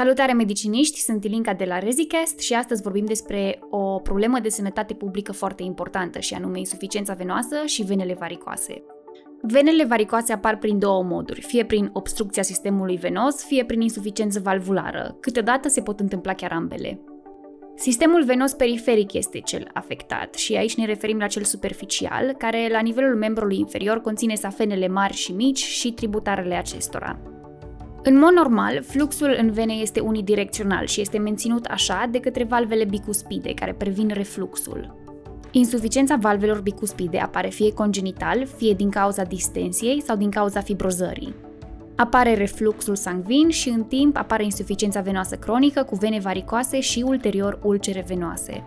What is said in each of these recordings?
Salutare mediciniști, sunt Ilinca de la ReziCast și astăzi vorbim despre o problemă de sănătate publică foarte importantă și anume insuficiența venoasă și venele varicoase. Venele varicoase apar prin două moduri, fie prin obstrucția sistemului venos, fie prin insuficiență valvulară. Câteodată se pot întâmpla chiar ambele. Sistemul venos periferic este cel afectat și aici ne referim la cel superficial, care la nivelul membrului inferior conține safenele mari și mici și tributarele acestora. În mod normal, fluxul în vene este unidirecțional și este menținut așa de către valvele bicuspide, care previn refluxul. Insuficiența valvelor bicuspide apare fie congenital, fie din cauza distensiei sau din cauza fibrozării. Apare refluxul sangvin și în timp apare insuficiența venoasă cronică cu vene varicoase și ulterior ulcere venoase.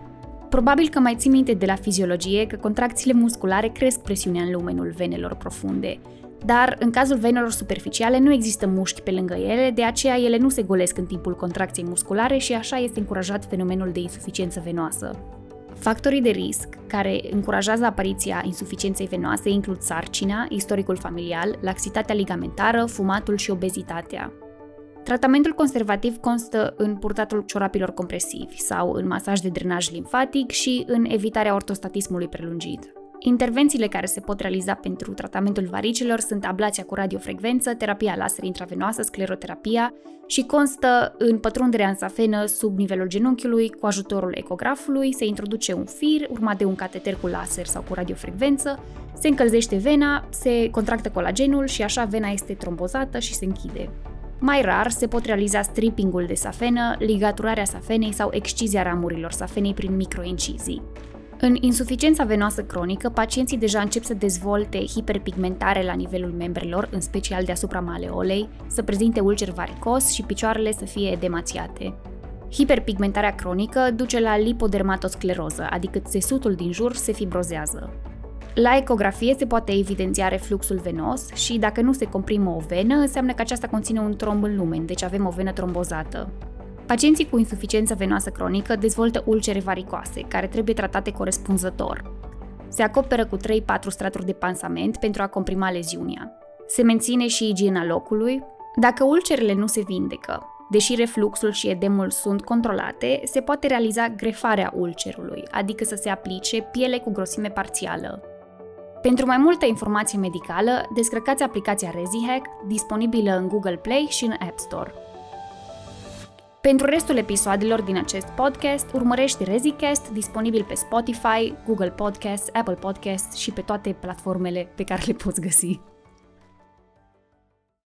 Probabil că mai ții minte de la fiziologie că contracțiile musculare cresc presiunea în lumenul venelor profunde, dar în cazul venelor superficiale nu există mușchi pe lângă ele, de aceea ele nu se golesc în timpul contracției musculare și așa este încurajat fenomenul de insuficiență venoasă. Factorii de risc care încurajează apariția insuficienței venoase includ sarcina, istoricul familial, laxitatea ligamentară, fumatul și obezitatea. Tratamentul conservativ constă în purtatul ciorapilor compresivi sau în masaj de drenaj limfatic și în evitarea ortostatismului prelungit. Intervențiile care se pot realiza pentru tratamentul varicelor sunt ablația cu radiofrecvență, terapia laser intravenoasă, scleroterapia și constă în pătrunderea în safenă sub nivelul genunchiului cu ajutorul ecografului, se introduce un fir urmat de un cateter cu laser sau cu radiofrecvență, se încălzește vena, se contractă colagenul și așa vena este trombozată și se închide. Mai rar se pot realiza strippingul de safenă, ligaturarea safenei sau excizia ramurilor safenei prin microincizii. În insuficiența venoasă cronică, pacienții deja încep să dezvolte hiperpigmentare la nivelul membrelor, în special deasupra maleolei, să prezinte ulcer varicos și picioarele să fie edemațiate. Hiperpigmentarea cronică duce la lipodermatoscleroză, adică țesutul din jur se fibrozează. La ecografie se poate evidenția refluxul venos și dacă nu se comprimă o venă, înseamnă că aceasta conține un tromb în lumen, deci avem o venă trombozată. Pacienții cu insuficiență venoasă cronică dezvoltă ulcere varicoase, care trebuie tratate corespunzător. Se acoperă cu 3-4 straturi de pansament pentru a comprima leziunea. Se menține și igiena locului. Dacă ulcerele nu se vindecă, deși refluxul și edemul sunt controlate, se poate realiza grefarea ulcerului, adică să se aplice piele cu grosime parțială. Pentru mai multă informație medicală, descărcați aplicația ReziHack, disponibilă în Google Play și în App Store. Pentru restul episoadelor din acest podcast, urmărește ReziCast, disponibil pe Spotify, Google Podcasts, Apple Podcasts și pe toate platformele pe care le poți găsi.